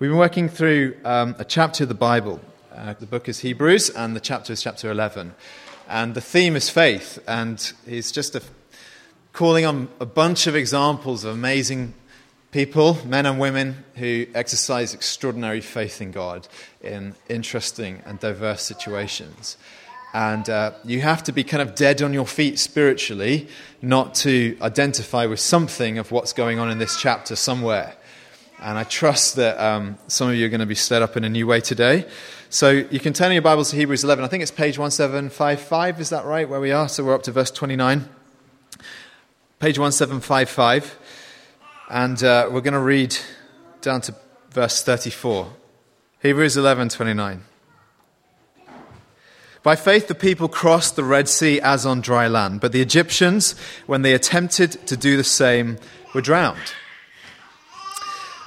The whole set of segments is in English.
We've been working through um, a chapter of the Bible. Uh, the book is Hebrews, and the chapter is chapter 11. And the theme is faith, and he's just a, calling on a bunch of examples of amazing people, men and women, who exercise extraordinary faith in God in interesting and diverse situations. And uh, you have to be kind of dead on your feet spiritually not to identify with something of what's going on in this chapter somewhere. And I trust that um, some of you are going to be stirred up in a new way today. So you can turn your Bibles to Hebrews 11. I think it's page 1755, is that right, where we are? So we're up to verse 29. Page 1755. And uh, we're going to read down to verse 34. Hebrews 11, 29. By faith, the people crossed the Red Sea as on dry land, but the Egyptians, when they attempted to do the same, were drowned.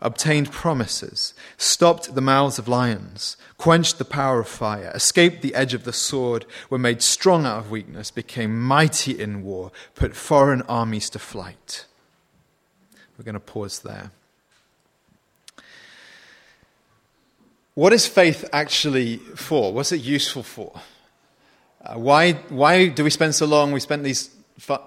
obtained promises, stopped the mouths of lions, quenched the power of fire, escaped the edge of the sword, were made strong out of weakness, became mighty in war, put foreign armies to flight. We're going to pause there. What is faith actually for? What's it useful for? Uh, why, why do we spend so long? We spent these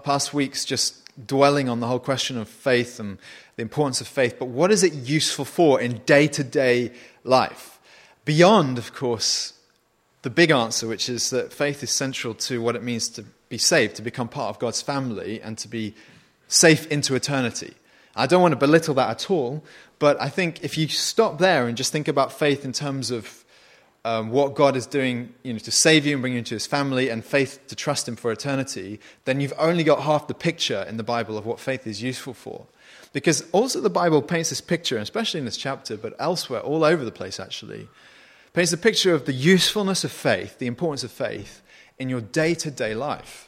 past weeks just dwelling on the whole question of faith and the importance of faith, but what is it useful for in day to day life? Beyond, of course, the big answer, which is that faith is central to what it means to be saved, to become part of God's family, and to be safe into eternity. I don't want to belittle that at all, but I think if you stop there and just think about faith in terms of um, what God is doing you know, to save you and bring you into his family, and faith to trust him for eternity, then you've only got half the picture in the Bible of what faith is useful for. Because also the Bible paints this picture, especially in this chapter, but elsewhere, all over the place actually, paints a picture of the usefulness of faith, the importance of faith in your day to day life.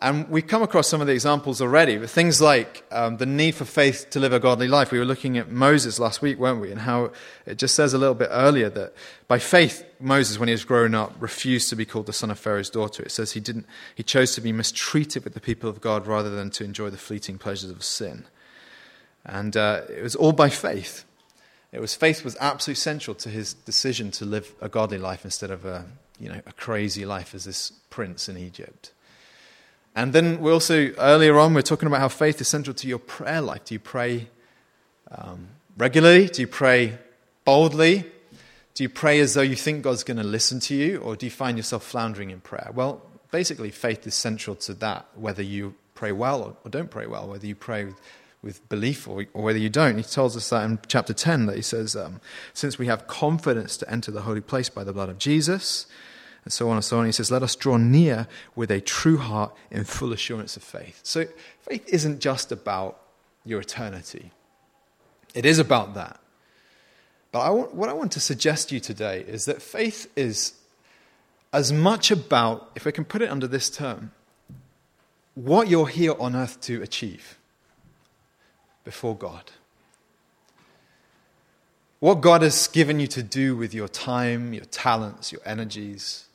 And we've come across some of the examples already, but things like um, the need for faith to live a godly life. We were looking at Moses last week, weren't we? And how it just says a little bit earlier that by faith, Moses, when he was grown up, refused to be called the son of Pharaoh's daughter. It says he, didn't, he chose to be mistreated with the people of God rather than to enjoy the fleeting pleasures of sin. And uh, it was all by faith. It was faith was absolutely central to his decision to live a godly life instead of a, you know, a crazy life as this prince in Egypt. And then we also, earlier on, we are talking about how faith is central to your prayer life. Do you pray um, regularly? Do you pray boldly? Do you pray as though you think God's going to listen to you? Or do you find yourself floundering in prayer? Well, basically, faith is central to that, whether you pray well or, or don't pray well, whether you pray with with belief or, or, whether you don't. He tells us that in chapter 10 that he says, um, Since we have confidence to enter the holy place by the blood of Jesus, and so on and so on, he says, Let us draw near with a true heart in full assurance of faith. So faith isn't just about your eternity, it is about that. But I want, what I want to suggest to you today is that faith is as much about, if I can put it under this term, what you're here on earth to achieve before God. What God has given you to do with your time, your talents, your energies.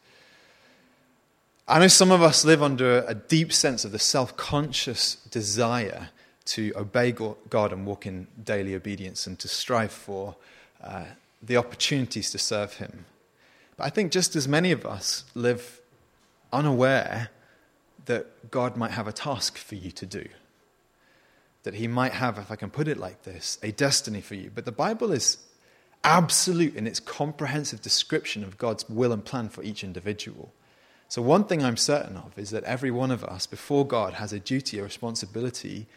I know some of us live under a deep sense of the self conscious desire to obey God and walk in daily obedience and to strive for uh, the opportunities to serve Him. But I think just as many of us live unaware that God might have a task for you to do that he might have, if I can put it like this, a destiny for you. But the Bible is absolute in its comprehensive description of God's will and plan for each individual. So, one thing I'm certain of is that every one of us, before God, has a duty, a responsibility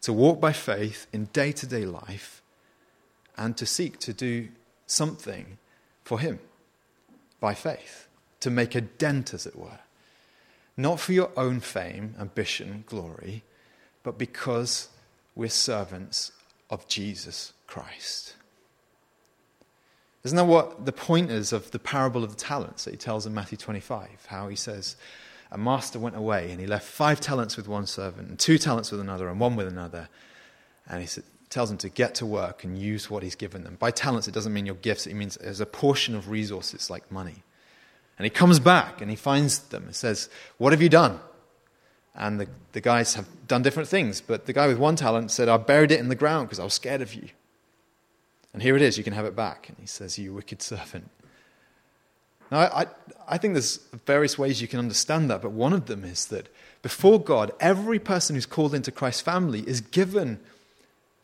to walk by faith in day to day life and to seek to do something for Him by faith, to make a dent, as it were. Not for your own fame, ambition, glory, but because we're servants of Jesus Christ. Isn't that what the point is of the parable of the talents that he tells in Matthew 25? How he says, A master went away and he left five talents with one servant, and two talents with another, and one with another. And he tells them to get to work and use what he's given them. By talents, it doesn't mean your gifts, it means there's a portion of resources like money. And he comes back and he finds them and says, What have you done? And the, the guys have done different things, but the guy with one talent said, I buried it in the ground because I was scared of you. And here it is, you can have it back. And he says, You wicked servant. Now, I, I think there's various ways you can understand that, but one of them is that before God, every person who's called into Christ's family is given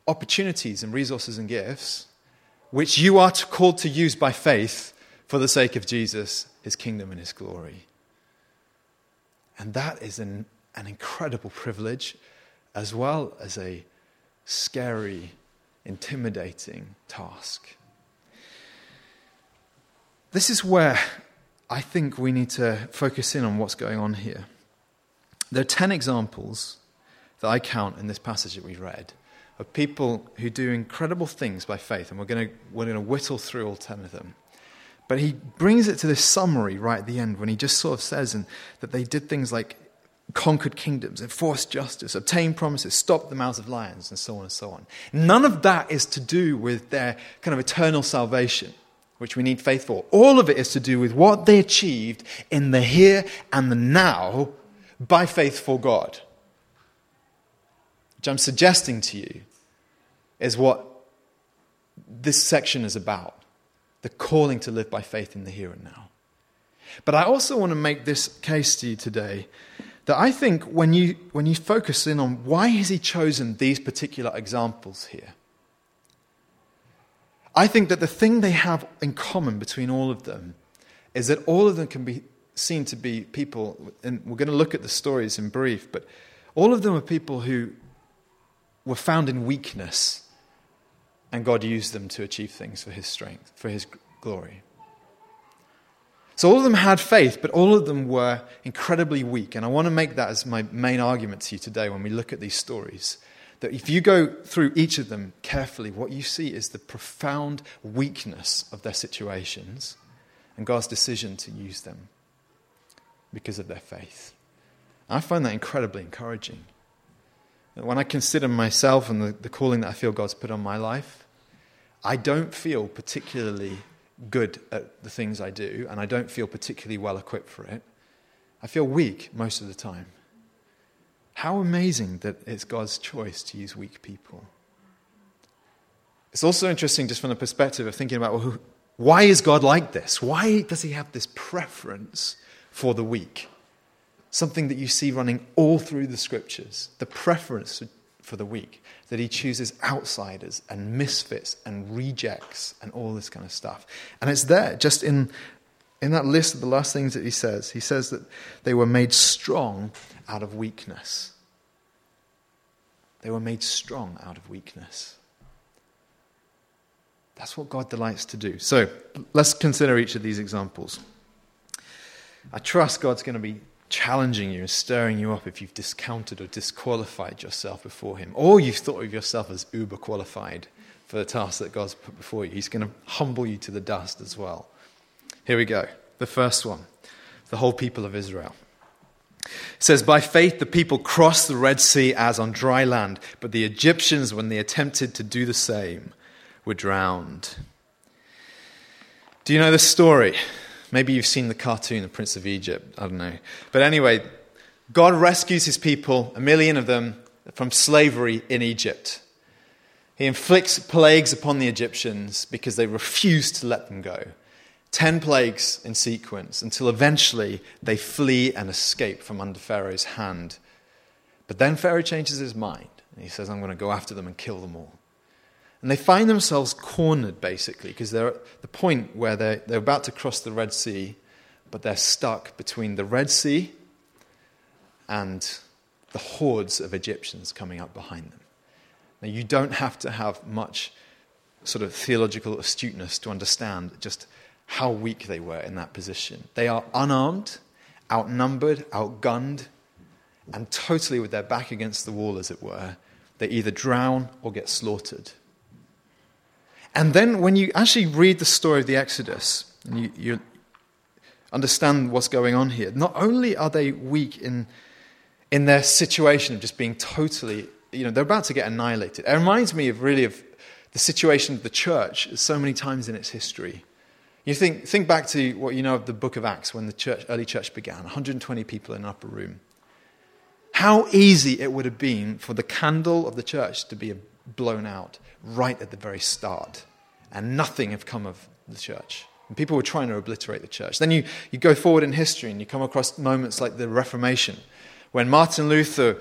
opportunities and resources and gifts which you are called to use by faith for the sake of Jesus, his kingdom, and his glory. And that is an, an incredible privilege as well as a scary intimidating task. This is where I think we need to focus in on what's going on here. There are 10 examples that I count in this passage that we've read of people who do incredible things by faith, and we're going to, we're going to whittle through all 10 of them. But he brings it to this summary right at the end when he just sort of says and, that they did things like conquered kingdoms, enforced justice, obtained promises, stopped the mouths of lions, and so on and so on. None of that is to do with their kind of eternal salvation, which we need faith for. All of it is to do with what they achieved in the here and the now by faith for God. Which I'm suggesting to you is what this section is about the calling to live by faith in the here and now. But I also want to make this case to you today that I think when you, when you focus in on why has he chosen these particular examples here, I think that the thing they have in common between all of them is that all of them can be seen to be people, and we're going to look at the stories in brief, but all of them are people who were found in weakness, and God used them to achieve things for His strength, for His glory. So all of them had faith, but all of them were incredibly weak. And I want to make that as my main argument to you today when we look at these stories. That if you go through each of them carefully, what you see is the profound weakness of their situations and God's decision to use them because of their faith. I find that incredibly encouraging. When I consider myself and the, the calling that I feel God's put on my life, I don't feel particularly good at the things I do, and I don't feel particularly well equipped for it. I feel weak most of the time. How amazing that it's God's choice to use weak people. It's also interesting, just from the perspective of thinking about well, who, why is God like this? Why does He have this preference for the weak? Something that you see running all through the scriptures the preference for the weak that he chooses outsiders and misfits and rejects and all this kind of stuff. And it's there, just in, in that list of the last things that he says. He says that they were made strong out of weakness. They were made strong out of weakness. That's what God delights to do. So let's consider each of these examples. I trust God's going to be challenging you and stirring you up if you've discounted or disqualified yourself before Him, or you've thought of yourself as uber qualified for the task that God's put before you. He's going to humble you to the dust as well. Here we go. The first one the whole people of Israel. It says, By faith the people crossed the Red Sea as on dry land, but the Egyptians, when they attempted to do the same, were drowned. Do you know the story? Maybe you've seen the cartoon, The Prince of Egypt. I don't know. But anyway, God rescues his people, a million of them, from slavery in Egypt. He inflicts plagues upon the Egyptians because they refuse to let them go. Ten plagues in sequence until eventually they flee and escape from under Pharaoh's hand. But then Pharaoh changes his mind and he says, I'm going to go after them and kill them all. And they find themselves cornered, basically, because they're at the point where they're, they're about to cross the Red Sea, but they're stuck between the Red Sea and the hordes of Egyptians coming up behind them. Now, you don't have to have much sort of theological astuteness to understand just how weak they were in that position. They are unarmed, outnumbered, outgunned, and totally with their back against the wall, as it were. They either drown or get slaughtered. And then when you actually read the story of the Exodus, and you, you understand what's going on here, not only are they weak in, in their situation of just being totally, you know, they're about to get annihilated. It reminds me of really of the situation of the church so many times in its history. You think, think back to what you know of the book of Acts when the church, early church began 120 people in an upper room. How easy it would have been for the candle of the church to be blown out right at the very start, and nothing have come of the church. And people were trying to obliterate the church. Then you, you go forward in history and you come across moments like the Reformation, when Martin Luther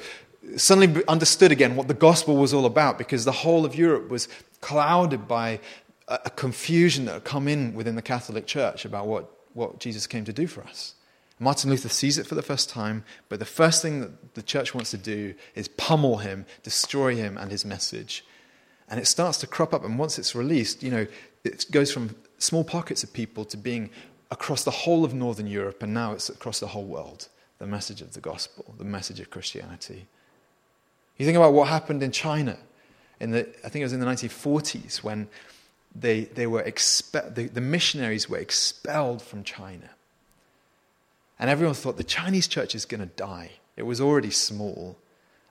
suddenly understood again what the gospel was all about because the whole of Europe was clouded by a confusion that had come in within the Catholic Church about what, what Jesus came to do for us. Martin Luther sees it for the first time, but the first thing that the church wants to do is pummel him, destroy him and his message. And it starts to crop up, and once it's released, you know, it goes from small pockets of people to being across the whole of Northern Europe, and now it's across the whole world. The message of the gospel, the message of Christianity. You think about what happened in China in the, I think it was in the 1940s when they, they were expe- the, the missionaries were expelled from China. And everyone thought the Chinese church is going to die. It was already small.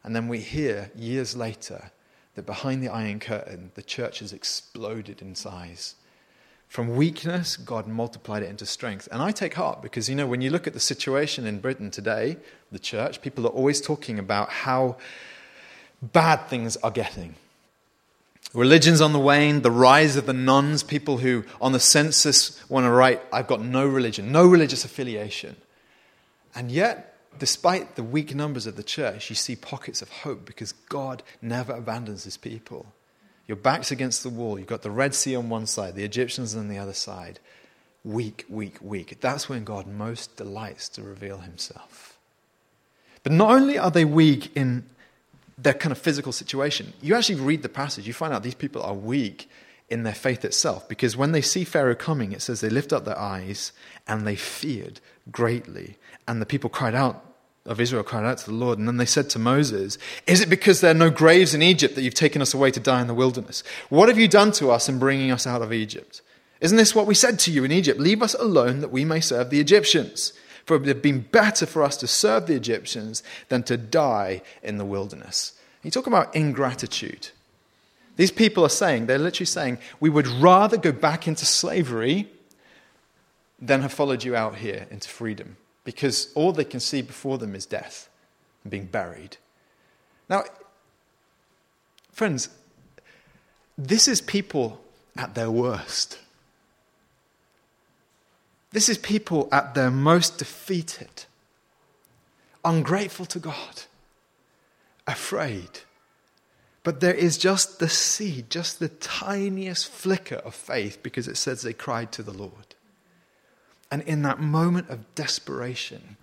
And then we hear years later that behind the Iron Curtain, the church has exploded in size. From weakness, God multiplied it into strength. And I take heart because, you know, when you look at the situation in Britain today, the church, people are always talking about how bad things are getting. Religion's on the wane, the rise of the nones, people who on the census want to write, I've got no religion, no religious affiliation. And yet, despite the weak numbers of the church, you see pockets of hope because God never abandons his people. Your back's against the wall, you've got the Red Sea on one side, the Egyptians on the other side. Weak, weak, weak. That's when God most delights to reveal himself. But not only are they weak in their kind of physical situation. You actually read the passage, you find out these people are weak in their faith itself because when they see Pharaoh coming, it says they lift up their eyes and they feared greatly. And the people cried out of Israel cried out to the Lord. And then they said to Moses, Is it because there are no graves in Egypt that you've taken us away to die in the wilderness? What have you done to us in bringing us out of Egypt? Isn't this what we said to you in Egypt? Leave us alone that we may serve the Egyptians. For it would have been better for us to serve the Egyptians than to die in the wilderness. You talk about ingratitude. These people are saying, they're literally saying, we would rather go back into slavery than have followed you out here into freedom because all they can see before them is death and being buried. Now, friends, this is people at their worst. This is people at their most defeated, ungrateful to God, afraid. But there is just the seed, just the tiniest flicker of faith because it says they cried to the Lord. And in that moment of desperation,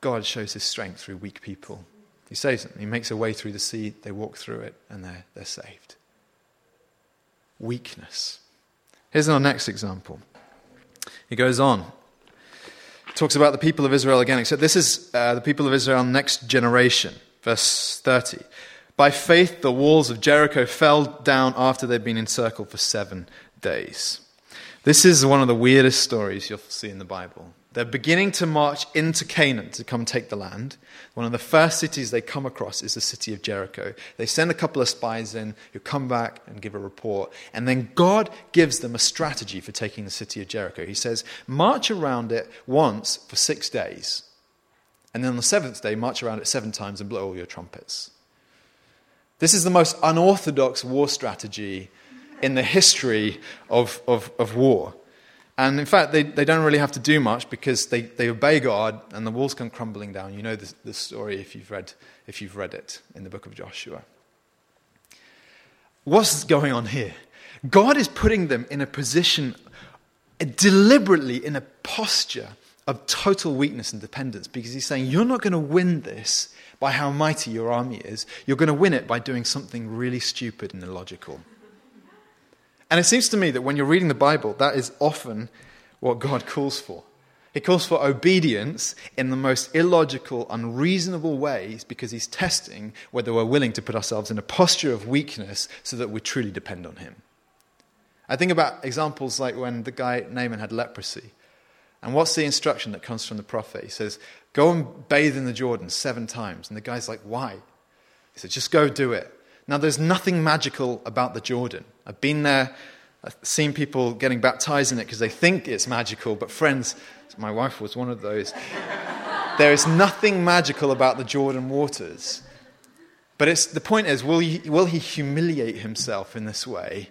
God shows his strength through weak people. He saves them. He makes a way through the sea. They walk through it and they're, they're saved. Weakness. Here's our next example he goes on. Talks about the people of Israel again, except this is uh, the people of Israel next generation. Verse 30. By faith, the walls of Jericho fell down after they'd been encircled for seven days. This is one of the weirdest stories you'll see in the Bible. They're beginning to march into Canaan to come take the land. One of the first cities they come across is the city of Jericho. They send a couple of spies in who come back and give a report. And then God gives them a strategy for taking the city of Jericho. He says, March around it once for six days. And then on the seventh day, march around it seven times and blow all your trumpets. This is the most unorthodox war strategy in the history of, of, of war. And in fact, they, they don't really have to do much because they, they obey God and the walls come crumbling down. You know the, the story if you've, read, if you've read it in the book of Joshua. What's going on here? God is putting them in a position, deliberately in a posture of total weakness and dependence because He's saying, You're not going to win this by how mighty your army is. You're going to win it by doing something really stupid and illogical. And it seems to me that when you're reading the Bible, that is often what God calls for. He calls for obedience in the most illogical, unreasonable ways because he's testing whether we're willing to put ourselves in a posture of weakness so that we truly depend on him. I think about examples like when the guy Naaman had leprosy. And what's the instruction that comes from the prophet? He says, Go and bathe in the Jordan seven times. And the guy's like, Why? He said, Just go do it. Now, there's nothing magical about the Jordan. I've been there, I've seen people getting baptized in it because they think it's magical, but friends, my wife was one of those. there is nothing magical about the Jordan waters. But it's, the point is, will he, will he humiliate himself in this way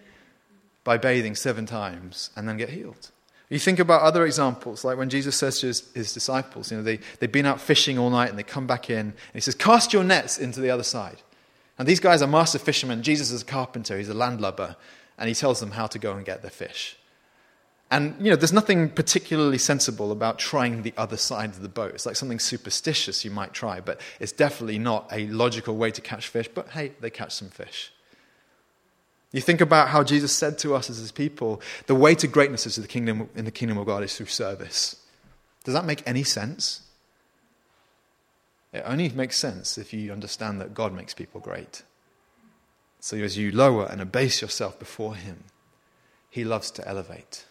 by bathing seven times and then get healed? You think about other examples, like when Jesus says to his, his, disciples, you know, they, they've been out fishing all night and they come back in, and he says, Cast your nets into the other side. And these guys are master fishermen. Jesus is a carpenter, he's a landlubber, and he tells them how to go and get their fish. And, you know, there's nothing particularly sensible about trying the other side of the boat. It's like something superstitious you might try, but it's definitely not a logical way to catch fish. But hey, they catch some fish. You think about how Jesus said to us as his people, the way to greatness is the kingdom, in the kingdom of God is through service. Does that make any sense? It only makes sense if you understand that God makes people great. So as you lower and abase yourself before him, he loves to elevate.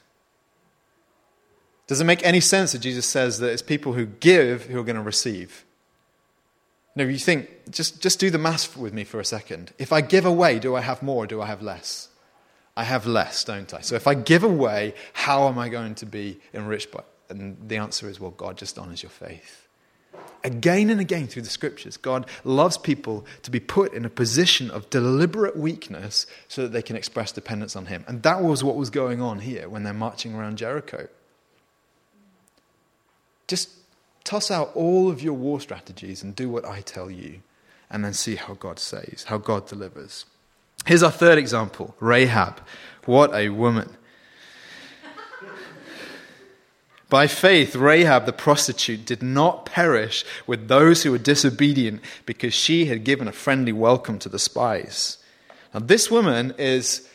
Does it make any sense that Jesus says that it's people who give who are going to receive? No, you think, just, just do the math with me for a second. If I give away, do I have more or do I have less? I have less, don't I? So if I give away, how am I going to be enriched by? And the answer is, well, God just honors your faith. Again and again through the scriptures, God loves people to be put in a position of deliberate weakness so that they can express dependence on Him. And that was what was going on here when they're marching around Jericho. Just toss out all of your war strategies and do what I tell you, and then see how God saves, how God delivers. Here's our third example Rahab. What a woman. By faith, Rahab the prostitute did not perish with those who were disobedient because she had given a friendly welcome to the spies. Now, this woman is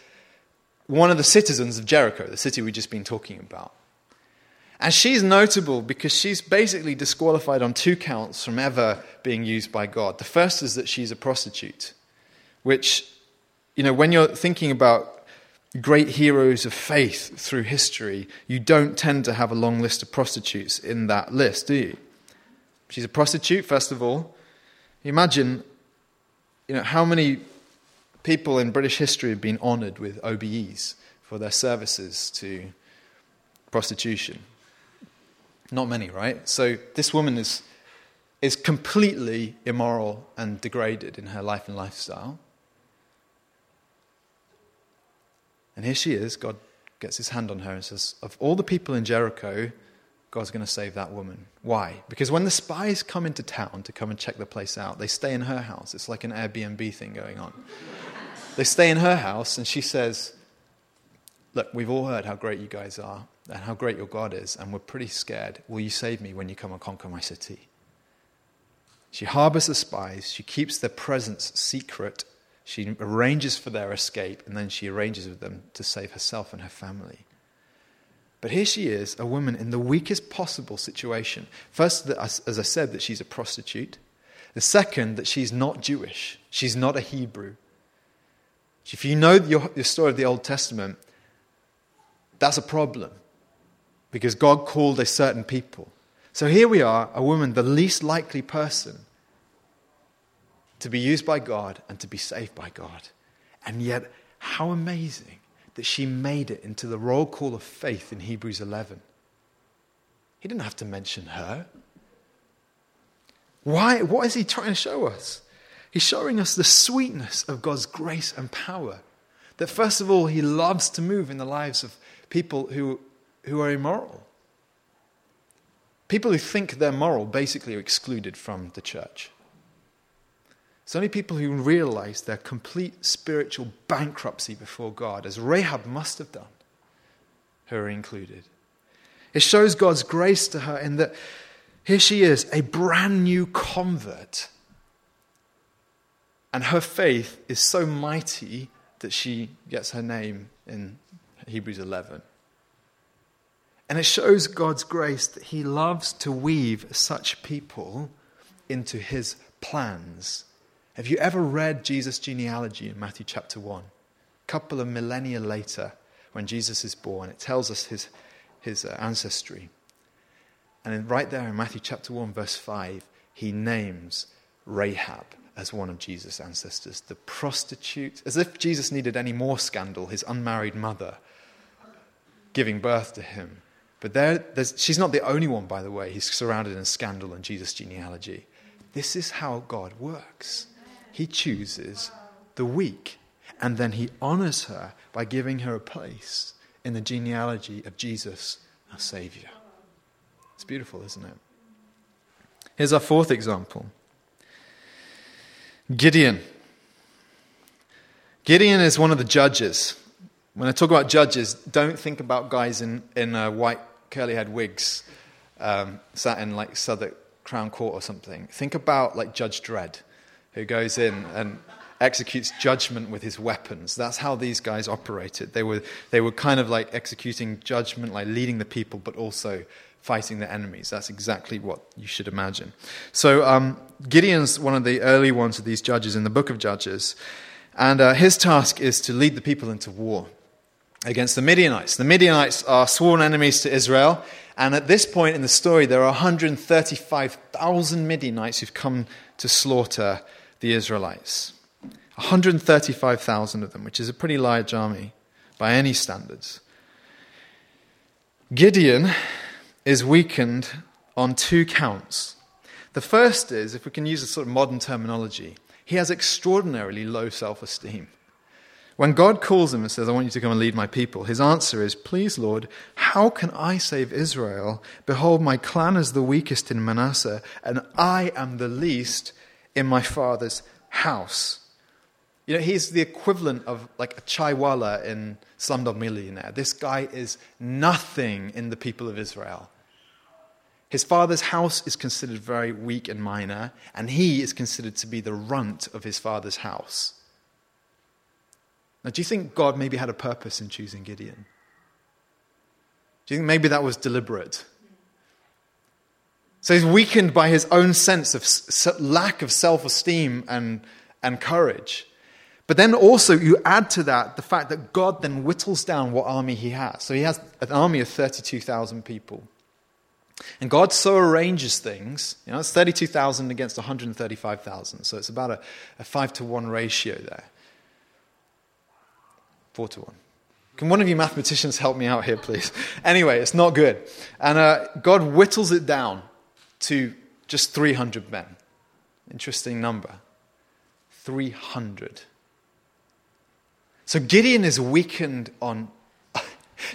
one of the citizens of Jericho, the city we've just been talking about. And she's notable because she's basically disqualified on two counts from ever being used by God. The first is that she's a prostitute, which, you know, when you're thinking about great heroes of faith through history, you don't tend to have a long list of prostitutes in that list, do you? She's a prostitute, first of all. Imagine, you know, how many people in British history have been honoured with OBEs for their services to prostitution. Not many, right? So this woman is, is completely immoral and degraded in her life and lifestyle. And here she is. God gets his hand on her and says, Of all the people in Jericho, God's going to save that woman. Why? Because when the spies come into town to come and check the place out, they stay in her house. It's like an Airbnb thing going on. they stay in her house, and she says, Look, we've all heard how great you guys are and how great your God is, and we're pretty scared. Will you save me when you come and conquer my city? She harbors the spies, she keeps their presence secret, she arranges for their escape, and then she arranges with them to save herself and her family. But here she is, a woman in the weakest possible situation. First, as I said, that she's a prostitute. The second, that she's not Jewish. She's not a Hebrew. If you know the story of the Old Testament, that's a problem because God called a certain people. So here we are, a woman, the least likely person to be used by God and to be saved by God. And yet, how amazing that she made it into the roll call of faith in Hebrews 11. He didn't have to mention her. Why? What is he trying to show us? He's showing us the sweetness of God's grace and power. That first of all, he loves to move in the lives of people who who are immoral. People who think they're moral basically are excluded from the church. It's only people who realize their complete spiritual bankruptcy before God, as Rahab must have done, who are included. It shows God's grace to her in that here she is, a brand new convert. And her faith is so mighty that she gets her name in Hebrews 11. And it shows God's grace that He loves to weave such people into His plans. Have you ever read Jesus' genealogy in Matthew chapter 1? A couple of millennia later, when Jesus is born, it tells us his, his uh, ancestry. And right there in Matthew chapter 1, verse 5, he names Rahab as one of Jesus' ancestors, the prostitute, as if Jesus needed any more scandal, his unmarried mother giving birth to him. But there, she's not the only one, by the way. He's surrounded in scandal and Jesus' genealogy. This is how God works. He chooses the weak, and then he honors her by giving her a place in the genealogy of Jesus, our Savior. It's beautiful, isn't it? Here's our fourth example Gideon. Gideon is one of the judges. When I talk about judges, don't think about guys in, in uh, white curly head wigs um, sat in like Southwark Crown Court or something. Think about like Judge Dredd, who goes in and executes judgment with his weapons. That's how these guys operated. They were, they were kind of like executing judgment, like leading the people, but also fighting the enemies. That's exactly what you should imagine. So um, Gideon's one of the early ones of these judges in the book of Judges. And uh, his task is to lead the people into war against the Midianites. The Midianites are sworn enemies to Israel. And at this point in the story, there are 135,000 Midianites who've come to slaughter the Israelites. 135,000 of them, which is a pretty large army by any standards. Gideon is weakened on two counts. The first is, if we can use a sort of modern terminology, he has extraordinarily low self esteem. When God calls him and says, I want you to come and lead my people, his answer is, Please, Lord, how can I save Israel? Behold, my clan is the weakest in Manasseh, and I am the least in my father's house. You know, he's the equivalent of like a chaiwala in Slumdog Millionaire. This guy is nothing in the people of Israel. His father's house is considered very weak and minor, and he is considered to be the runt of his father's house. Now, do you think God maybe had a purpose in choosing Gideon? Do you think maybe that was deliberate? So he's weakened by his own sense of lack of self esteem and, and courage. But then also, you add to that the fact that God then whittles down what army he has. So he has an army of 32,000 people. And God so arranges things, you know, it's 32,000 against 135,000. So it's about a, a 5 to 1 ratio there. 4 to 1. Can one of you mathematicians help me out here, please? Anyway, it's not good. And uh, God whittles it down to just 300 men. Interesting number. 300. So Gideon is weakened on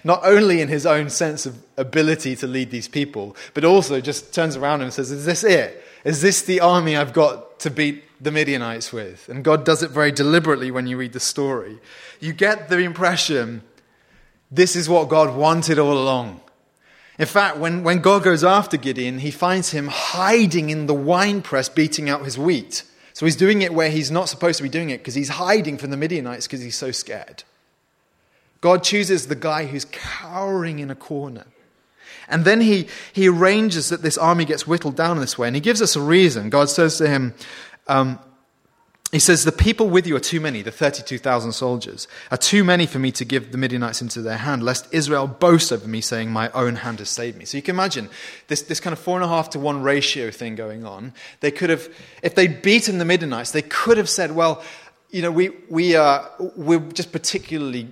not only in his own sense of ability to lead these people, but also just turns around and says, Is this it? Is this the army I've got to beat the Midianites with? And God does it very deliberately when you read the story. You get the impression this is what God wanted all along. In fact, when, when God goes after Gideon, he finds him hiding in the wine press, beating out his wheat. So he's doing it where he's not supposed to be doing it because he's hiding from the Midianites because he's so scared. God chooses the guy who's cowering in a corner. And then he, he arranges that this army gets whittled down this way. And he gives us a reason. God says to him, um, he says, The people with you are too many, the 32,000 soldiers, are too many for me to give the Midianites into their hand, lest Israel boast over me, saying, My own hand has saved me. So you can imagine this, this kind of four and a half to one ratio thing going on. They could have, if they'd beaten the Midianites, they could have said, Well, you know, we, we, uh, we're just particularly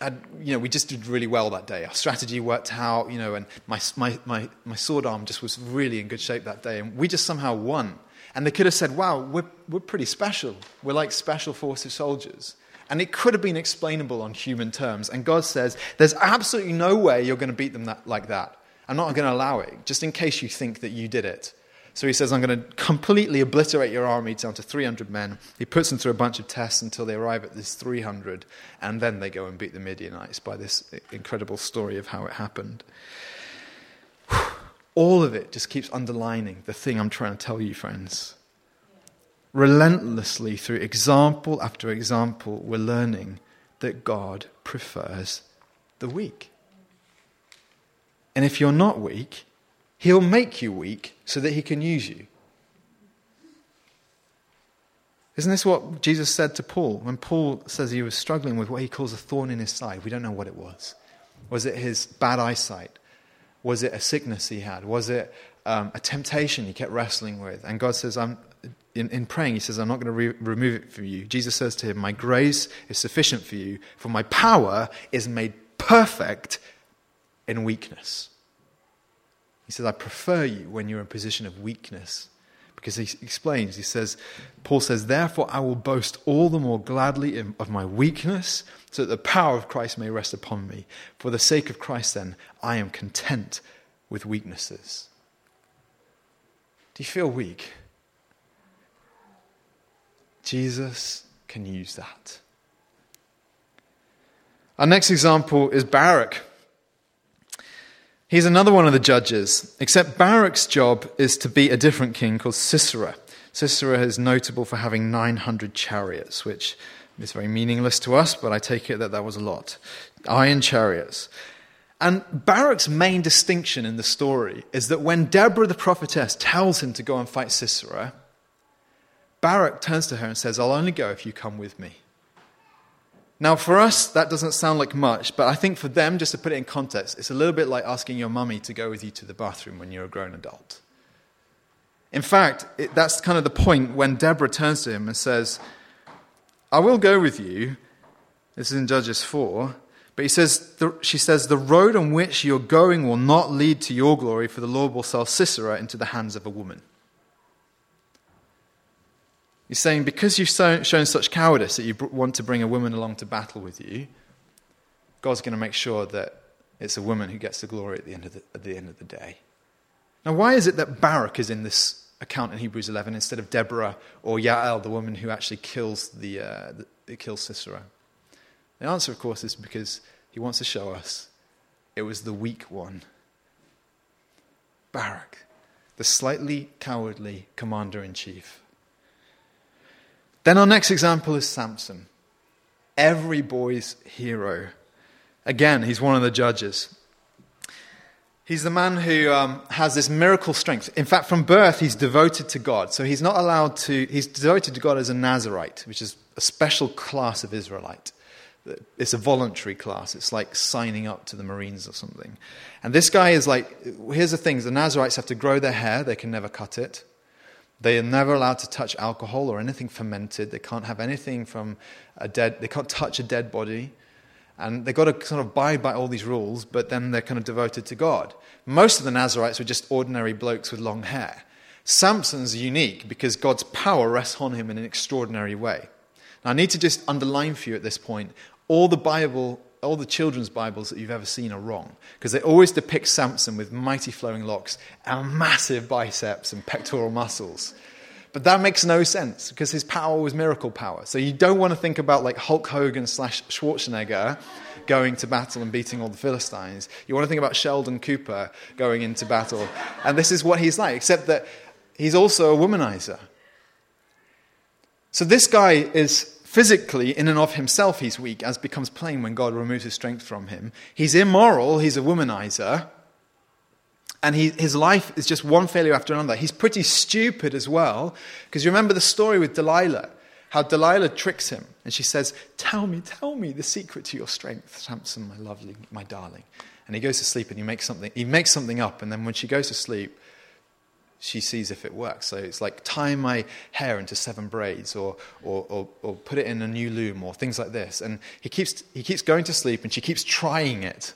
had, you know, we just did really well that day. Our strategy worked out, you know, and my, my, my, my sword arm just was really in good shape that day. And we just somehow won. And they could have said, wow, we're, we're pretty special. We're like special forces soldiers. And it could have been explainable on human terms. And God says, there's absolutely no way you're going to beat them that, like that. I'm not going to allow it, just in case you think that you did it. So he says, I'm going to completely obliterate your army down to 300 men. He puts them through a bunch of tests until they arrive at this 300, and then they go and beat the Midianites by this incredible story of how it happened all of it just keeps underlining the thing I'm trying to tell you, friends. Relentlessly, through example after example, we're learning that God prefers the weak. And if you're not weak, he'll make you weak so that he can use you. Isn't this what Jesus said to Paul? When Paul says he was struggling with what he calls a thorn in his side, we don't know what it was. Was it his bad eyesight? Was it a sickness he had? Was it um, a temptation he kept wrestling with? And God says, I'm, in, in praying, he says, I'm not going to re- remove it from you. Jesus says to him, My grace is sufficient for you, for my power is made perfect in weakness. He says, I prefer you when you're in a position of weakness. Because he explains, he says, Paul says, Therefore I will boast all the more gladly of my weakness, so that the power of Christ may rest upon me. For the sake of Christ, then, I am content with weaknesses. Do you feel weak? Jesus can use that. Our next example is Barak. He's another one of the judges, except Barak's job is to beat a different king called Sisera. Sisera is notable for having 900 chariots, which is very meaningless to us, but I take it that that was a lot. Iron chariots. And Barak's main distinction in the story is that when Deborah the prophetess tells him to go and fight Sisera, Barak turns to her and says, I'll only go if you come with me. Now, for us, that doesn't sound like much, but I think for them, just to put it in context, it's a little bit like asking your mummy to go with you to the bathroom when you're a grown adult. In fact, it, that's kind of the point when Deborah turns to him and says, I will go with you. This is in Judges 4. But he says, the, she says, The road on which you're going will not lead to your glory, for the Lord will sell Sisera into the hands of a woman. He's saying, because you've shown such cowardice that you want to bring a woman along to battle with you, God's going to make sure that it's a woman who gets the glory at the end of the, at the, end of the day. Now, why is it that Barak is in this account in Hebrews 11 instead of Deborah or Yael, the woman who actually kills, the, uh, the, kills Sisera? The answer, of course, is because he wants to show us it was the weak one. Barak, the slightly cowardly commander in chief. Then our next example is Samson, every boy's hero. Again, he's one of the judges. He's the man who um, has this miracle strength. In fact, from birth, he's devoted to God. So he's not allowed to, he's devoted to God as a Nazarite, which is a special class of Israelite. It's a voluntary class. It's like signing up to the Marines or something. And this guy is like, here's the thing the Nazarites have to grow their hair, they can never cut it. They are never allowed to touch alcohol or anything fermented. They can't have anything from a dead, they can't touch a dead body. And they've got to sort of abide by all these rules, but then they're kind of devoted to God. Most of the Nazarites were just ordinary blokes with long hair. Samson's unique because God's power rests on him in an extraordinary way. Now, I need to just underline for you at this point all the Bible all the children's Bibles that you've ever seen are wrong because they always depict Samson with mighty flowing locks and massive biceps and pectoral muscles. But that makes no sense because his power was miracle power. So you don't want to think about like Hulk Hogan slash Schwarzenegger going to battle and beating all the Philistines. You want to think about Sheldon Cooper going into battle. And this is what he's like, except that he's also a womanizer. So this guy is Physically, in and of himself, he's weak, as becomes plain when God removes his strength from him. He's immoral, he's a womanizer, and he, his life is just one failure after another. He's pretty stupid as well, because you remember the story with Delilah, how Delilah tricks him, and she says, Tell me, tell me the secret to your strength, Samson, my lovely, my darling. And he goes to sleep and he makes something, he makes something up, and then when she goes to sleep, she sees if it works. So it's like tie my hair into seven braids or, or, or, or, put it in a new loom or things like this. And he keeps, he keeps going to sleep and she keeps trying it.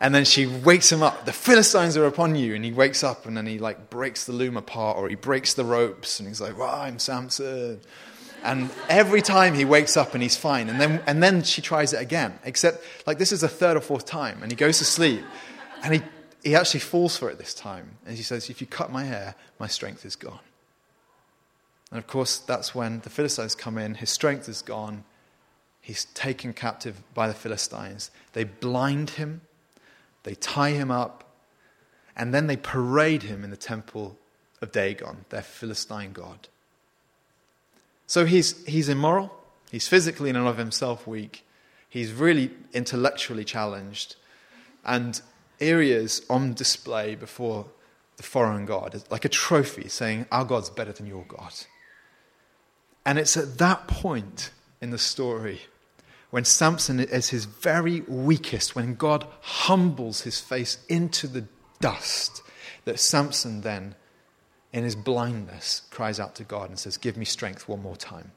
And then she wakes him up. The Philistines are upon you. And he wakes up and then he like breaks the loom apart or he breaks the ropes and he's like, well, I'm Samson. And every time he wakes up and he's fine. And then, and then she tries it again. Except like this is the third or fourth time. And he goes to sleep and he he actually falls for it this time. And he says, If you cut my hair, my strength is gone. And of course, that's when the Philistines come in. His strength is gone. He's taken captive by the Philistines. They blind him, they tie him up, and then they parade him in the temple of Dagon, their Philistine god. So he's, he's immoral, he's physically in and of himself weak, he's really intellectually challenged, and areas on display before the foreign God, like a trophy saying, Our God's better than your God. And it's at that point in the story when Samson is his very weakest, when God humbles his face into the dust, that Samson then, in his blindness, cries out to God and says, Give me strength one more time.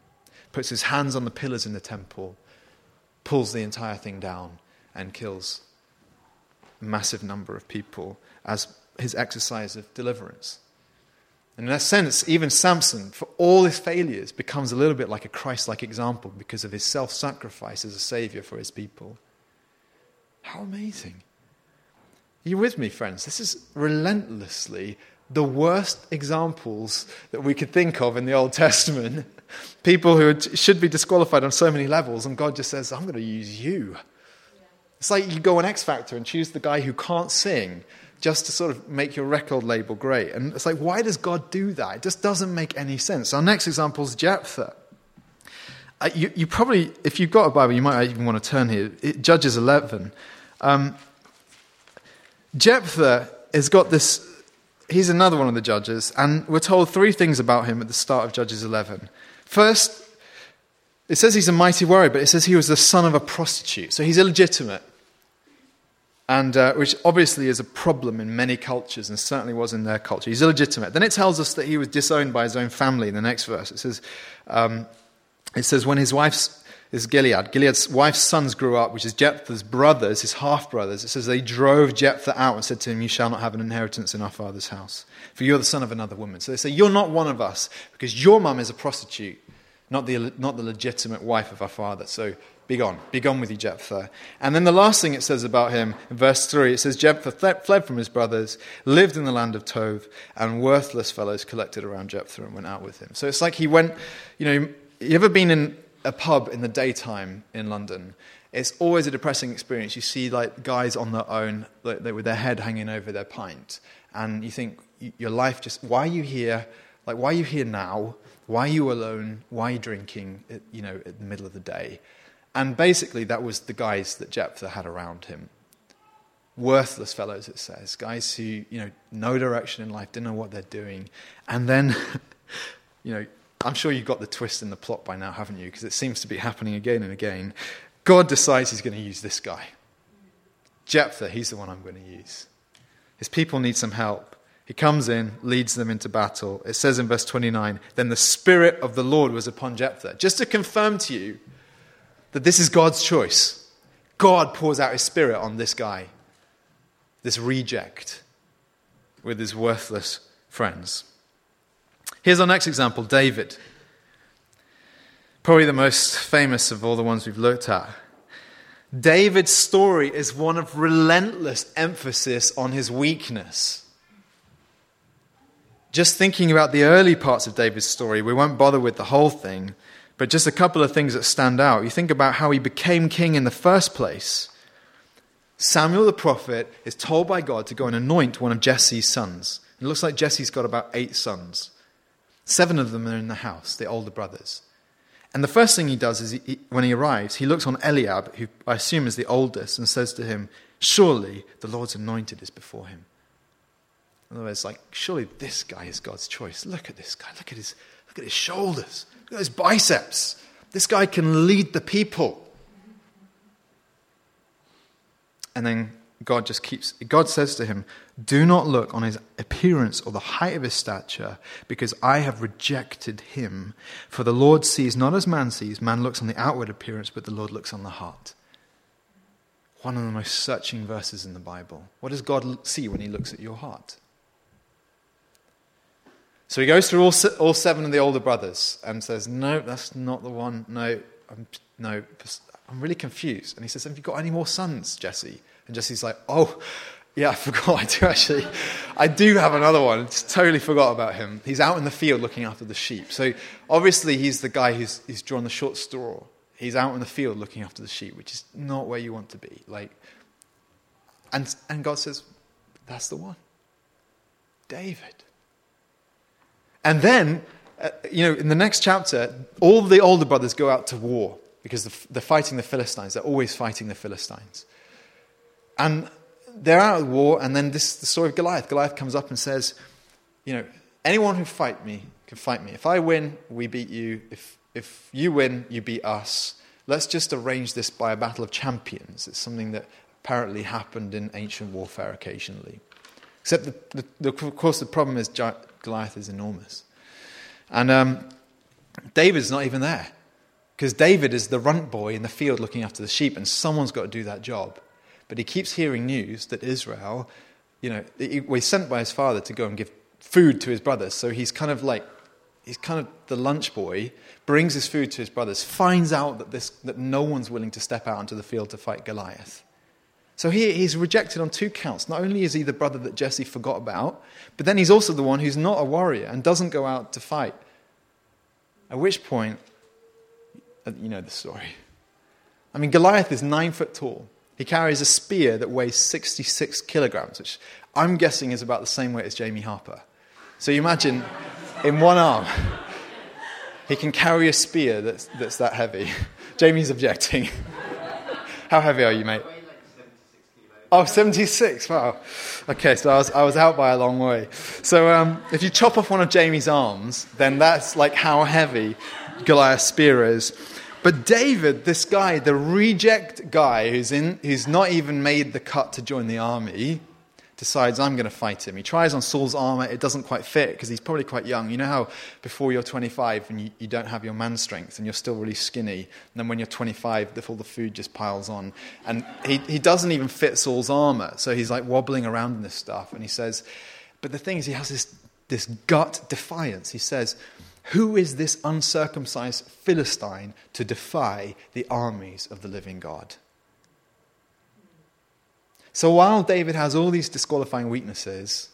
Puts his hands on the pillars in the temple, pulls the entire thing down, and kills massive number of people as his exercise of deliverance. And in that sense, even Samson, for all his failures, becomes a little bit like a Christ like example because of his self sacrifice as a savior for his people. How amazing. Are you with me, friends? This is relentlessly the worst examples that we could think of in the Old Testament. People who should be disqualified on so many levels, and God just says, I'm going to use you. It's like you go on X Factor and choose the guy who can't sing just to sort of make your record label great. And it's like, why does God do that? It just doesn't make any sense. Our next example is Jephthah. Uh, you, you, probably, if you've got a Bible, you might even want to turn here. It, Judges 11. Um, Jephthah has got this, he's another one of the judges, and we're told three things about him at the start of Judges 11. First, it says he's a mighty warrior, but it says he was the son of a prostitute. So he's illegitimate and uh, which obviously is a problem in many cultures and certainly was in their culture. He's illegitimate. Then it tells us that he was disowned by his own family in the next verse. It says, um, it says when his wife's is Gilead. Gilead's wife's sons grew up, which is Jephthah's brothers, his half brothers. It says they drove Jephthah out and said to him, You shall not have an inheritance in our father's house, for you're the son of another woman. So they say, You're not one of us, because your mum is a prostitute, not the, not the legitimate wife of our father. So be gone. Be gone with you, Jephthah. And then the last thing it says about him, in verse 3, it says, Jephthah fled from his brothers, lived in the land of Tob, and worthless fellows collected around Jephthah and went out with him. So it's like he went, you know, you ever been in a pub in the daytime in London? It's always a depressing experience. You see like guys on their own, like, with their head hanging over their pint, and you think, your life just, why are you here? Like, why are you here now? Why are you alone? Why are you drinking, you know, at the middle of the day? And basically, that was the guys that Jephthah had around him. Worthless fellows, it says. Guys who, you know, no direction in life, didn't know what they're doing. And then, you know, I'm sure you've got the twist in the plot by now, haven't you? Because it seems to be happening again and again. God decides he's going to use this guy. Jephthah, he's the one I'm going to use. His people need some help. He comes in, leads them into battle. It says in verse 29 Then the Spirit of the Lord was upon Jephthah. Just to confirm to you that this is God's choice. God pours out his spirit on this guy, this reject, with his worthless friends. Here's our next example David. Probably the most famous of all the ones we've looked at. David's story is one of relentless emphasis on his weakness. Just thinking about the early parts of David's story, we won't bother with the whole thing. But just a couple of things that stand out. You think about how he became king in the first place. Samuel the prophet is told by God to go and anoint one of Jesse's sons. It looks like Jesse's got about eight sons. Seven of them are in the house, the older brothers. And the first thing he does is, he, when he arrives, he looks on Eliab, who I assume is the oldest, and says to him, Surely the Lord's anointed is before him. In other words, like, surely this guy is God's choice. Look at this guy. Look at his, look at his shoulders. Look at his biceps. This guy can lead the people. And then God just keeps, God says to him, Do not look on his appearance or the height of his stature, because I have rejected him. For the Lord sees not as man sees, man looks on the outward appearance, but the Lord looks on the heart. One of the most searching verses in the Bible. What does God see when he looks at your heart? So he goes through all, all seven of the older brothers and says, No, that's not the one. No, I'm, no, I'm really confused. And he says, Have you got any more sons, Jesse? And Jesse's like, Oh, yeah, I forgot. I do actually. I do have another one. I Just totally forgot about him. He's out in the field looking after the sheep. So obviously, he's the guy who's, who's drawn the short straw. He's out in the field looking after the sheep, which is not where you want to be. Like, and, and God says, That's the one. David. And then, uh, you know, in the next chapter, all the older brothers go out to war because they're fighting the Philistines. They're always fighting the Philistines. And they're out of war, and then this is the story of Goliath. Goliath comes up and says, You know, anyone who fight me can fight me. If I win, we beat you. If, if you win, you beat us. Let's just arrange this by a battle of champions. It's something that apparently happened in ancient warfare occasionally. Except, the, the, the, of course, the problem is Goliath is enormous. And um, David's not even there. Because David is the runt boy in the field looking after the sheep, and someone's got to do that job. But he keeps hearing news that Israel, you know, he was sent by his father to go and give food to his brothers. So he's kind of like, he's kind of the lunch boy, brings his food to his brothers, finds out that, this, that no one's willing to step out into the field to fight Goliath. So he, he's rejected on two counts. Not only is he the brother that Jesse forgot about, but then he's also the one who's not a warrior and doesn't go out to fight. At which point, uh, you know the story. I mean, Goliath is nine foot tall. He carries a spear that weighs 66 kilograms, which I'm guessing is about the same weight as Jamie Harper. So you imagine, in one arm, he can carry a spear that's, that's that heavy. Jamie's objecting. How heavy are you, mate? Oh, 76. Wow. Okay, so I was, I was out by a long way. So um, if you chop off one of Jamie's arms, then that's like how heavy Goliath's spear is. But David, this guy, the reject guy who's, in, who's not even made the cut to join the army, decides, I'm going to fight him. He tries on Saul's armor. It doesn't quite fit because he's probably quite young. You know how before you're 25 and you, you, don't have your man strength and you're still really skinny. And then when you're 25, all the food just piles on. And he, he doesn't even fit Saul's armor. So he's like wobbling around in this stuff. And he says, but the thing is, he has this, this gut defiance. He says, who is this uncircumcised Philistine to defy the armies of the living God? So while David has all these disqualifying weaknesses,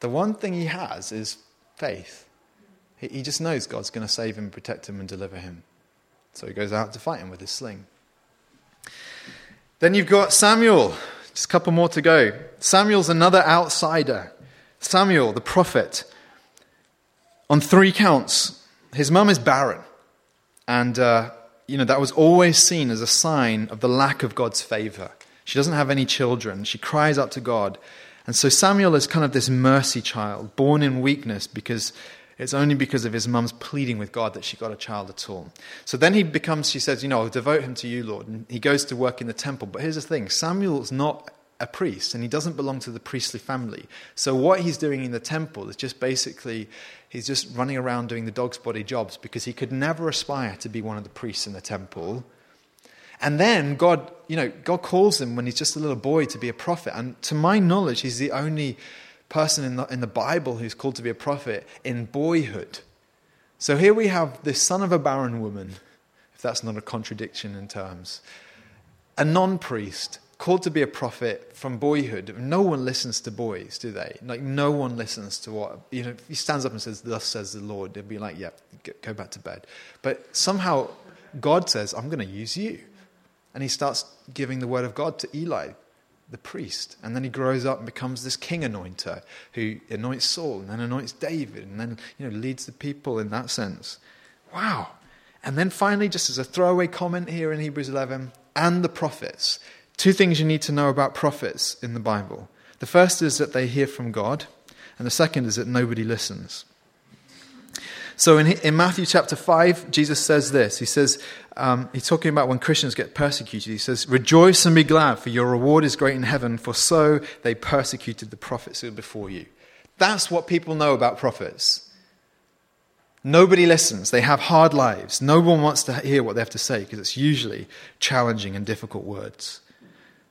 the one thing he has is faith. He just knows God's going to save him, protect him, and deliver him. So he goes out to fight him with his sling. Then you've got Samuel. Just a couple more to go. Samuel's another outsider. Samuel, the prophet, on three counts. His mum is barren. And, uh, you know, that was always seen as a sign of the lack of God's favor. She doesn't have any children. She cries out to God. And so Samuel is kind of this mercy child, born in weakness because it's only because of his mum's pleading with God that she got a child at all. So then he becomes, she says, You know, I'll devote him to you, Lord. And he goes to work in the temple. But here's the thing Samuel's not a priest and he doesn't belong to the priestly family. So what he's doing in the temple is just basically he's just running around doing the dog's body jobs because he could never aspire to be one of the priests in the temple. And then God, you know, God calls him when he's just a little boy to be a prophet. And to my knowledge, he's the only person in the, in the Bible who's called to be a prophet in boyhood. So here we have this son of a barren woman, if that's not a contradiction in terms, a non priest called to be a prophet from boyhood. No one listens to boys, do they? Like, no one listens to what, you know, he stands up and says, Thus says the Lord, they'd be like, Yeah, go back to bed. But somehow God says, I'm going to use you. And he starts giving the word of God to Eli, the priest. And then he grows up and becomes this king anointer who anoints Saul and then anoints David and then, you know, leads the people in that sense. Wow. And then finally, just as a throwaway comment here in Hebrews 11, and the prophets. Two things you need to know about prophets in the Bible. The first is that they hear from God, and the second is that nobody listens. So in, in Matthew chapter 5, Jesus says this. He says, um, he's talking about when Christians get persecuted. He says, Rejoice and be glad, for your reward is great in heaven, for so they persecuted the prophets who were before you. That's what people know about prophets. Nobody listens. They have hard lives. No one wants to hear what they have to say because it's usually challenging and difficult words.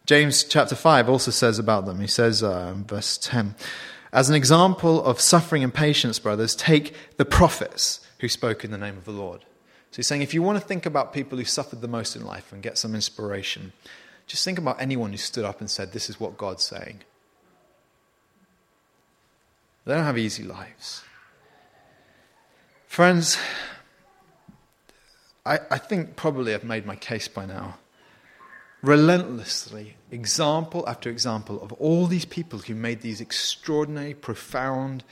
James chapter 5 also says about them, he says, uh, verse 10, As an example of suffering and patience, brothers, take the prophets who spoke in the name of the Lord. So he's saying if you want to think about people who suffered the most in life and get some inspiration, just think about anyone who stood up and said, This is what God's saying. They don't have easy lives. Friends, I, I think probably I've made my case by now relentlessly, example after example, of all these people who made these extraordinary, profound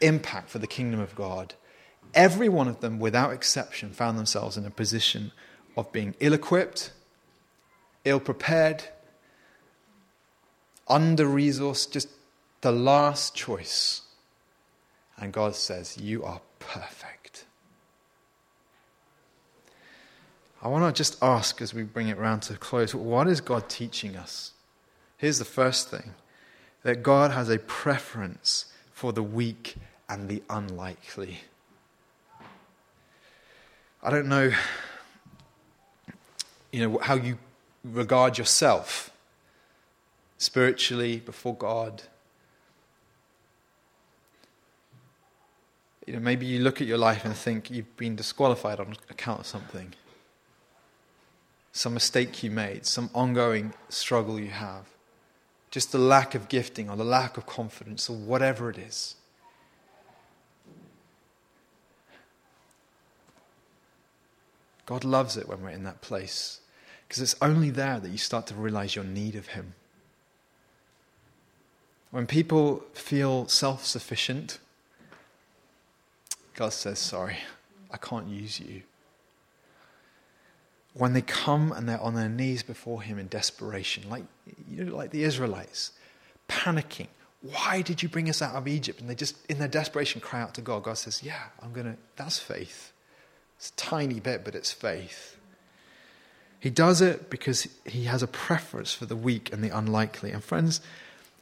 impact for the kingdom of God. Every one of them, without exception, found themselves in a position of being ill equipped, ill prepared, under resourced, just the last choice. And God says, You are perfect. I want to just ask as we bring it round to close what is God teaching us? Here's the first thing that God has a preference for the weak and the unlikely. I don't know you know how you regard yourself spiritually before God. You know, maybe you look at your life and think you've been disqualified on account of something. Some mistake you made, some ongoing struggle you have. Just the lack of gifting or the lack of confidence or whatever it is. God loves it when we're in that place because it's only there that you start to realize your need of Him. When people feel self sufficient, God says, Sorry, I can't use you. When they come and they're on their knees before Him in desperation, like, you know, like the Israelites, panicking, why did you bring us out of Egypt? And they just, in their desperation, cry out to God. God says, Yeah, I'm going to, that's faith. It's a tiny bit, but it's faith. He does it because he has a preference for the weak and the unlikely. And friends,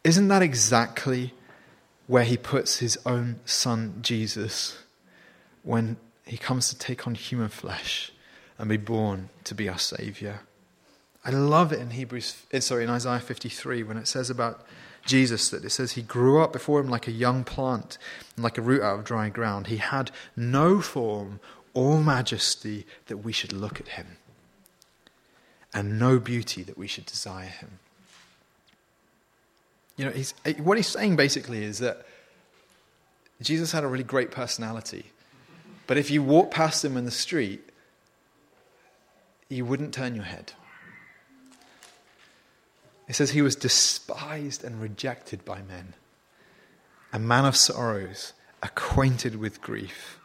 isn't that exactly where he puts his own son Jesus when he comes to take on human flesh and be born to be our savior? I love it in Hebrews eh, sorry in Isaiah 53 when it says about Jesus that it says he grew up before him like a young plant and like a root out of dry ground. He had no form or majesty that we should look at him, and no beauty that we should desire him. You know, he's, what he's saying basically is that Jesus had a really great personality, but if you walk past him in the street, you wouldn't turn your head. It says he was despised and rejected by men, a man of sorrows, acquainted with grief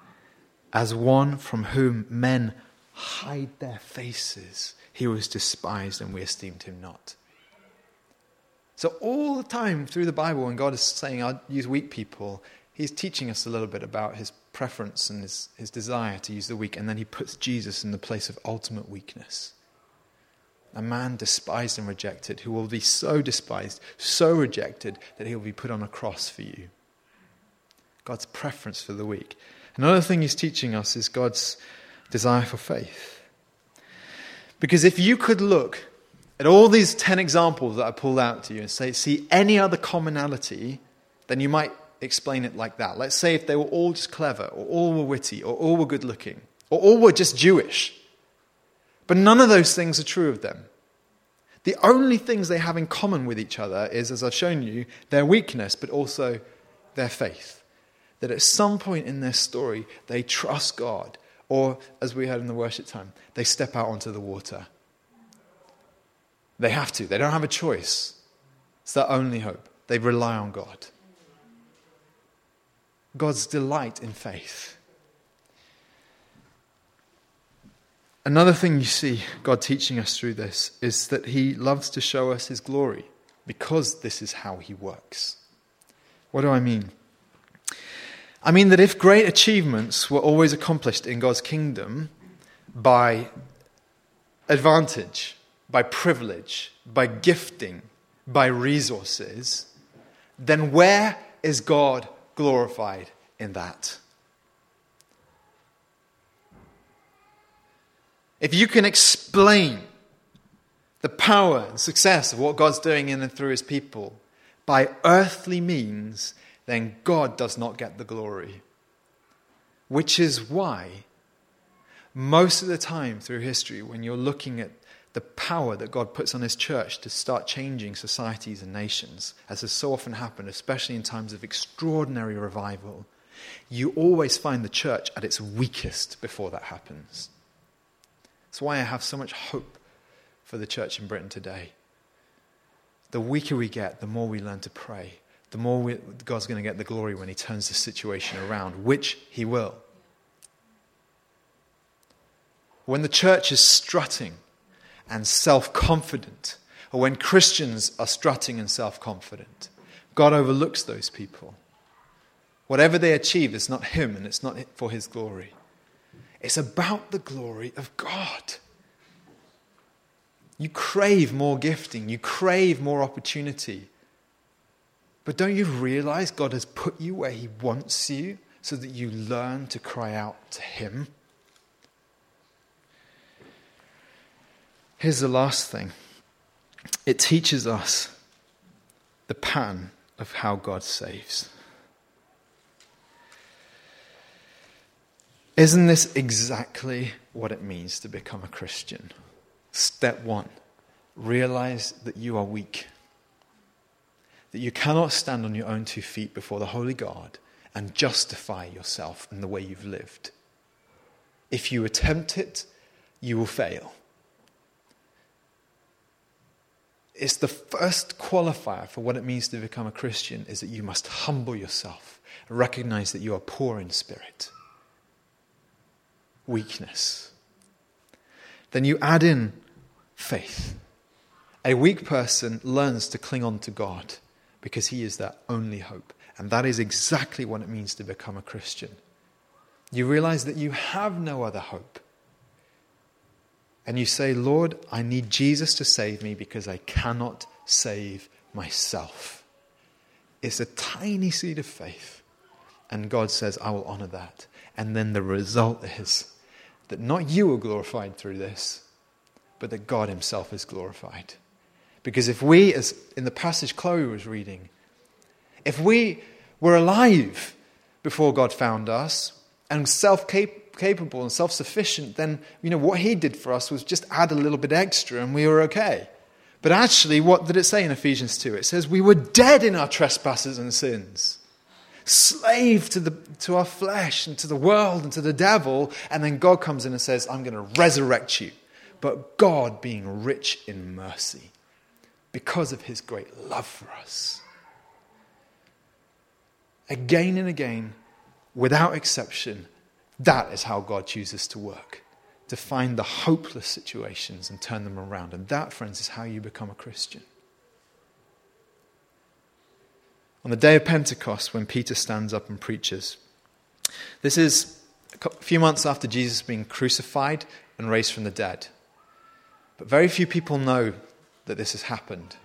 as one from whom men hide their faces. He was despised and we esteemed him not. So, all the time through the Bible, when God is saying, I'll use weak people, he's teaching us a little bit about his preference and his, his desire to use the weak. And then he puts Jesus in the place of ultimate weakness. A man despised and rejected who will be so despised, so rejected, that he will be put on a cross for you. God's preference for the weak. Another thing he's teaching us is God's desire for faith. Because if you could look at all these 10 examples that I pulled out to you and say, see any other commonality, then you might explain it like that. Let's say if they were all just clever, or all were witty, or all were good looking, or all were just Jewish. But none of those things are true of them. The only things they have in common with each other is, as I've shown you, their weakness, but also their faith that at some point in their story, they trust God, or as we heard in the worship time, they step out onto the water. They have to, they don't have a choice. It's their only hope. They rely on God. God's delight in faith. Another thing you see God teaching us through this is that He loves to show us His glory because this is how He works. What do I mean? I mean that if great achievements were always accomplished in God's kingdom by advantage, by privilege, by gifting, by resources, then where is God glorified in that? If you can explain the power and success of what God's doing in and through his people by earthly means, then God does not get the glory. Which is why, most of the time through history, when you're looking at the power that God puts on His church to start changing societies and nations, as has so often happened, especially in times of extraordinary revival, you always find the church at its weakest before that happens. That's why I have so much hope for the church in Britain today. The weaker we get, the more we learn to pray the more we, God's going to get the glory when He turns the situation around, which He will. When the church is strutting and self confident, or when Christians are strutting and self confident. God overlooks those people. Whatever they achieve, is not Him and it's not for His glory. It's about the glory of God. You crave more gifting, you crave more opportunity. But don't you realize God has put you where He wants you so that you learn to cry out to Him? Here's the last thing it teaches us the pattern of how God saves. Isn't this exactly what it means to become a Christian? Step one realize that you are weak, that you cannot stand on your own two feet before the Holy God and justify yourself in the way you've lived. If you attempt it, you will fail. It's the first qualifier for what it means to become a Christian is that you must humble yourself, and recognize that you are poor in spirit weakness. Then you add in faith. A weak person learns to cling on to God because he is their only hope. And that is exactly what it means to become a Christian. You realize that you have no other hope. And you say, Lord, I need Jesus to save me because I cannot save myself. It's a tiny seed of faith. And God says, I will honor that. And then the result is that not you are glorified through this, but that God Himself is glorified. Because if we, as in the passage Chloe was reading, if we were alive before God found us and self capable and self sufficient, then you know what He did for us was just add a little bit extra and we were okay. But actually, what did it say in Ephesians 2? It says, We were dead in our trespasses and sins slave to, the, to our flesh and to the world and to the devil. And then God comes in and says, I'm going to resurrect you. But God, being rich in mercy, because of his great love for us, again and again, without exception, that is how God chooses to work. To find the hopeless situations and turn them around. And that, friends, is how you become a Christian. on the day of Pentecost when Peter stands up and preaches. This is a few months after Jesus being crucified and raised from the dead. But very few people know that this has happened.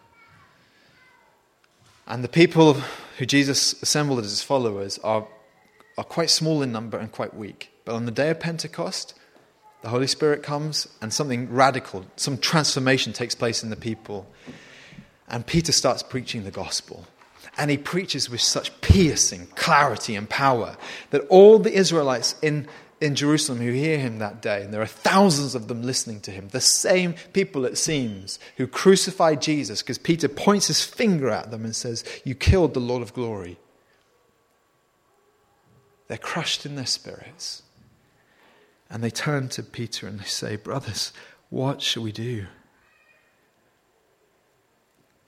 And the people who Jesus assembled as his followers are, are quite small in number and quite weak. But on the day of Pentecost, the Holy Spirit comes and something radical, some transformation takes place in the people. And Peter starts preaching the gospel. And he preaches with such piercing clarity and power that all the Israelites in, in Jerusalem who hear him that day, and there are thousands of them listening to him, the same people, it seems, who crucified Jesus, because Peter points his finger at them and says, You killed the Lord of glory. They're crushed in their spirits. And they turn to Peter and they say, Brothers, what shall we do?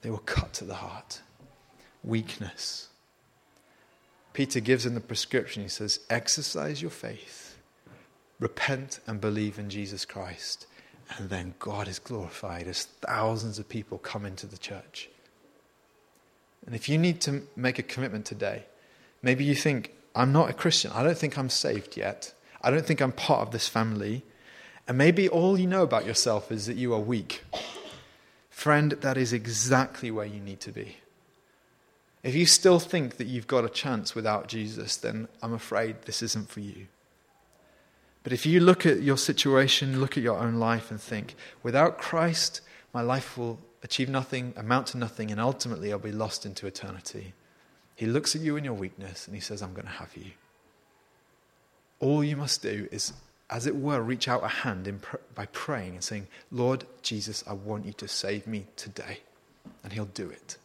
They were cut to the heart weakness. Peter gives them the prescription, he says, exercise your faith, repent and believe in Jesus Christ, and then God is glorified as thousands of people come into the church. And if you need to make a commitment today, maybe you think, I'm not a Christian, I don't think I'm saved yet, I don't think I'm part of this family, and maybe all you know about yourself is that you are weak. Friend, that is exactly where you need to be. If you still think that you've got a chance without Jesus, then I'm afraid this isn't for you. But if you look at your situation, look at your own life, and think, without Christ, my life will achieve nothing, amount to nothing, and ultimately I'll be lost into eternity. He looks at you in your weakness and he says, I'm going to have you. All you must do is, as it were, reach out a hand pr- by praying and saying, Lord Jesus, I want you to save me today. And he'll do it.